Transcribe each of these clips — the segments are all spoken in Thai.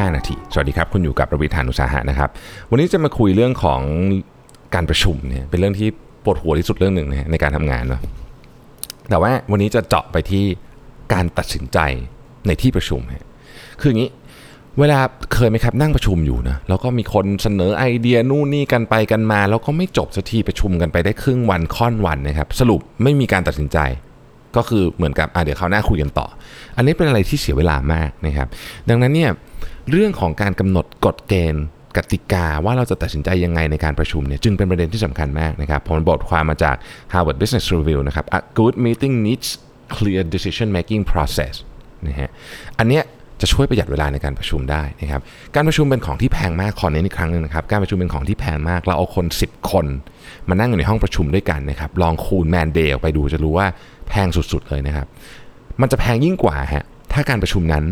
5 นาที สวัสดีครับ คุณอยู่กับประวิทยานุสาหะนะครับ วันนี้จะมาคุยเรื่องของการประชุมเนี่ยเป็นเรื่องที่ปวดหัวที่สุดเรื่องหนึ่งนะในการทำงานเนาะแต่ว่าวันนี้จะเจาะไปที่การตัดสินใจในที่ประชุมคืออย่างนี้เวลาเคยไหมครับนั่งประชุมอยู่นะแล้วก็มีคนเสนอไอเดียนู่นนี่กันไปกันมา แล้วก็ไม่จบสักทีประชุมกันไปได้ครึ่งวันค่อนวันนะครับ สรุปไม่มีการตัดสินใจ ก็คือเหมือนกับอะเดี๋ยวเขาวหน้าคุยกันต่อ อันนี้เป็นอะไรที่เสียเวลามากนะครับ ดังนั้นเนี่ย เรื่องของการกำหนดกฎเกณฑ์กติกาว่าเราจะตัดสินใจยังไงในการประชุมเนี่ยจึงเป็นประเด็นที่สำคัญมากนะครับผมบทความมาจาก Harvard Business Review นะครับ A good meeting needs clear decision making process นะฮะอันเนี้ยจะช่วยประหยัดเวลาในการประชุมได้นะครับการประชุมเป็นของที่แพงมากขอเน้นอีกครั้งหนึงนะครับการประชุมเป็นของที่แพงมากเราเอาคน 10 คน มานั่งอยู่ในห้องประชุมด้วยกันนะครับลองคูณแมนเดย์ออกไปดูจะรู้ว่าแพงสุดๆเลยนะครับมันจะแพงยิ่งกว่าฮะถ้าการประชุมนั้น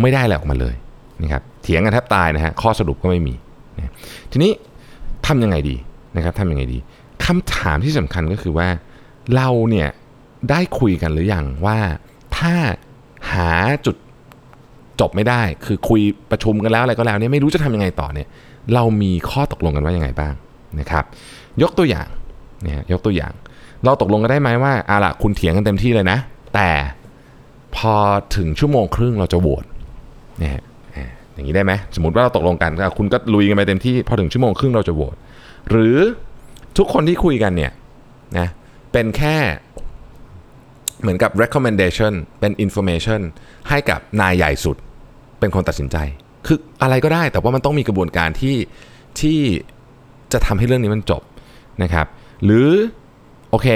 ไม่ได้อะไรออกมาเลย นะครับเถียงกันแทบตายนะฮะข้อสรุปก็ไม่มีนะทีนี้ทำยังไงดีนะครับทำยังไงดีคำถามที่สำคัญก็คือว่าเราเนี่ยได้คุยกันหรือยังว่าถ้าหาจุดจบไม่ได้ คือคุยประชุมกันแล้วอะไรก็แล้วเนี่ยไม่รู้จะทำยังไงต่อเนี่ยเรามีข้อตกลงกันว่ายังไงบ้างนะครับ ยกตัวอย่างนะยกตัวอย่าง เราตกลงกันได้ไหมว่าอะล่ะคุณเถียงกันเต็มที่เลยนะ แต่พอถึงชั่วโมงครึ่งเราจะโหวตนะฮะ อย่างนี้ได้ไหมสมมติว่าเราตกลงกันคุณก็ลุยกันไปเต็มที่พอถึงชั่วโมงครึ่งเราจะโหวตหรือทุกคนที่คุยกันเนี่ยนะเป็นแค่เหมือนกับ recommendation เป็น information ให้กับนายใหญ่สุด เป็นคนตัดสินใจ คืออะไรก็ได้แต่ว่ามันต้องมีกระบวนการที่ที่จะทำให้เรื่องนี้มันจบนะครับ หรือโอเค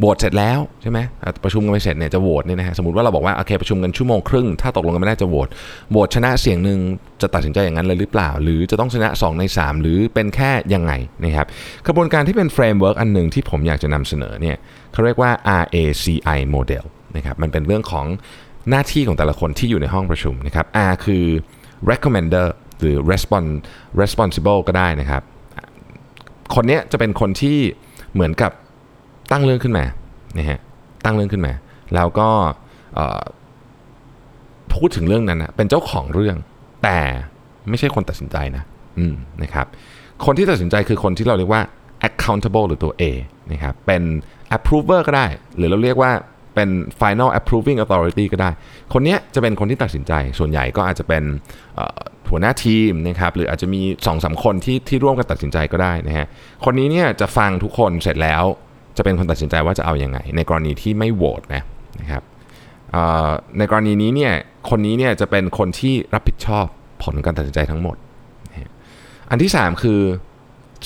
โหวตเสร็จแล้วใช่ไหมประชุมกันไปเสร็จเนี่ยจะโหวตเนี่ยนะฮะสมมติว่าเราบอกว่าโอเคประชุมกันชั่วโมงครึ่ง ถ้าตกลงกันไม่ได้จะโหวตโหวตชนะเสียงหนึ่งจะตัดสินใจอย่างนั้นเลยหรือเปล่า หรือจะต้องชนะ 2 ใน 3 หรือเป็นแค่ยังไงนะครับกระบวนการที่เป็น framework อันหนึ่งที่ผมอยากจะนำเสนอเนี่ยเขาเรียกว่า RACI model นะครับมันเป็นเรื่องของหน้าที่ของแต่ละคนที่อยู่ในห้องประชุมนะครับ R คือ recommender หรือ respon responsible ก็ได้นะครับ คนนี้จะเป็นคนที่เหมือนกับ ตั้งเรื่องขึ้นมานะฮะตั้งเรื่องขึ้นมา แล้วก็พูดถึงเรื่องนั้นนะเป็นเจ้าของเรื่อง แต่ไม่ใช่คนตัดสินใจนะอืมนะครับคนที่ตัดสินใจคือคนที่เราเรียกว่า accountable หรือตัว A นะครับเป็น approver ก็ได้ หรือเราเรียกว่าเป็น final approving authority ก็ได้ คนเนี้ยจะเป็นคนที่ตัดสินใจ ส่วนใหญ่ก็อาจจะเป็นหัวหน้าทีมนะครับหรืออาจจะมี2อสาคนที่ที่ร่วมกันตัดสินใจก็ได้นะฮะคนนี้เนี่ยจะฟังทุกคนเสร็จแล้ว จะเป็นคนตัดสินใจว่าจะเอาอยัางไง ในกรณีที่ไม่โหวตนะนะครับในกรณีนี้เนี่ยคนนี้เนี่ยจะเป็นคนที่รับผิดชอบผลการตัดสินใจทั้งหมด อันที่ 3 คือ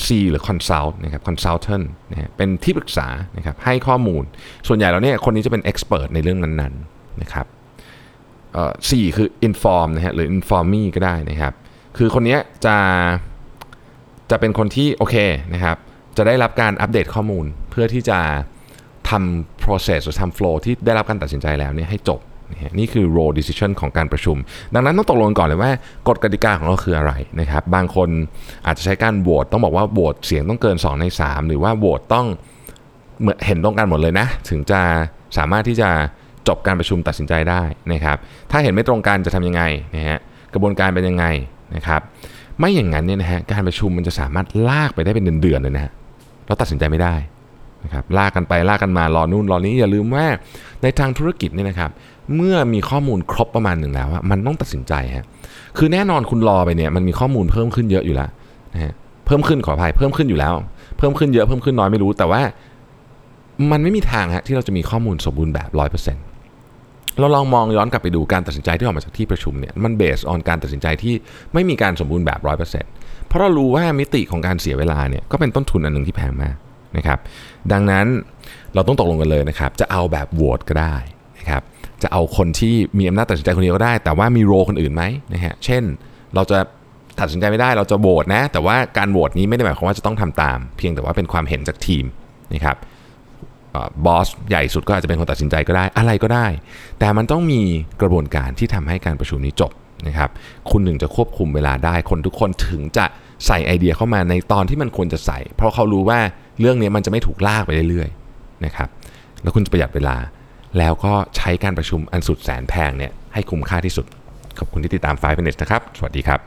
C หรือ consult นะครับ consultant นะเป็นที่ปรึกษานะครับให้ข้อมูล ส่วนใหญ่แล้วเนี่ยคนนี้จะเป็น expert ในเรื่องนั้นๆนะครับเอ่อ C คือ inform นะฮะหรือ informe ก็ได้นะครับ คือคนนี้จะจะเป็นคนที่โอเคนะครับจะได้รับการอัปเดตข้อมูล เพื่อที่จะทำ process หรือทำ flow ที่ได้รับการตัดสินใจแล้วเนี่ยให้จบนี่คือ role decision ของการประชุม ดังนั้นต้องตกลงก่อนเลยว่ากฎกติกาของเราคืออะไรนะครับ บางคนอาจจะใช้การโหวตต้องบอกว่าโหวตเสียงต้องเกิน 2 ใน 3 หรือว่าโหวตต้องเห็นตรงกันหมดเลยนะ ถึงจะสามารถที่จะจบการประชุมตัดสินใจได้นะครับ ถ้าเห็นไม่ตรงกันจะทำยังไงนะฮะกระบวนการเป็นยังไงนะครับ ไม่อย่างนั้นเนี่ยนะฮะการประชุมมันจะสามารถลากไปได้เป็นเดือนๆเลยนะฮะเราตัดสินใจไม่ได้ นะครับลากกันไปลากกันมารอนู่นรอนี้อย่าลืมว่าในทางธุรกิจเนี่ยนะครับ เมื่อมีข้อมูลครบประมาณหนึ่งแล้วมันต้องตัดสินใจฮะคือแน่นอนคุณรอไปเนี่ยมันมีข้อมูลเพิ่มขึ้นเยอะอยู่แล้วนะฮะเพิ่มขึ้นขออภัยเพิ่มขึ้นอยู่แล้ว เพิ่มขึ้นเยอะเพิ่มขึ้นน้อยไม่รู้แต่ว่า มันไม่มีทางฮะที่เราจะมีข้อมูลสมบูรณ์แบบร้อยเปอร์เซ็นต์เราลองมองย้อนกลับไปดูการตัดสินใจที่ออกมาจากที่ประชุมเนี่ยมันเบสออนการตัดสินใจที่ไม่มีการสมบูรณ์แบบร้อยเปอร์เซ็นต์เพราะเรารู้ว่ามิติของการเสียเวลาเนี่ยก็เป็นต้นทุนอันหนึ่งที่แพงมาก นะครับดังนั้นเราต้องตกลงกันเลยนะครับจะเอาแบบโหวตก็ได้นะครับจะเอาคนที่มีอำนาจตัดสินใจคนเดียวก็ได้ แต่ว่ามีโรคนอื่นไหมนะฮะเช่นเราจะตัดสินใจไม่ได้เราจะโหวตนะ แต่ว่าการโหวตนี้ไม่ได้หมายความว่าจะต้องทำตาม เพียงแต่ว่าเป็นความเห็นจากทีมนะครับบอสใหญ่สุดก็อาจจะเป็นคนตัดสินใจก็ได้อะไรก็ได้ แต่มันต้องมีกระบวนการที่ทำให้การประชุมนี้จบนะครับคุณหนึ่งจะควบคุมเวลาได้คนทุกคนถึงจะใส่ไอเดียเข้ามาในตอนที่มันควรจะใส่ เพราะเขารู้ว่า เรื่องนี้มันจะไม่ถูกลากไปเรื่อยๆนะครับแล้วคุณจะประหยัดเวลา แล้วก็ใช้การประชุมอันสุดแสนแพงเนี่ยให้คุ้มค่าที่สุด ขอบคุณที่ติดตาม5 minutes นะครับ สวัสดีครับ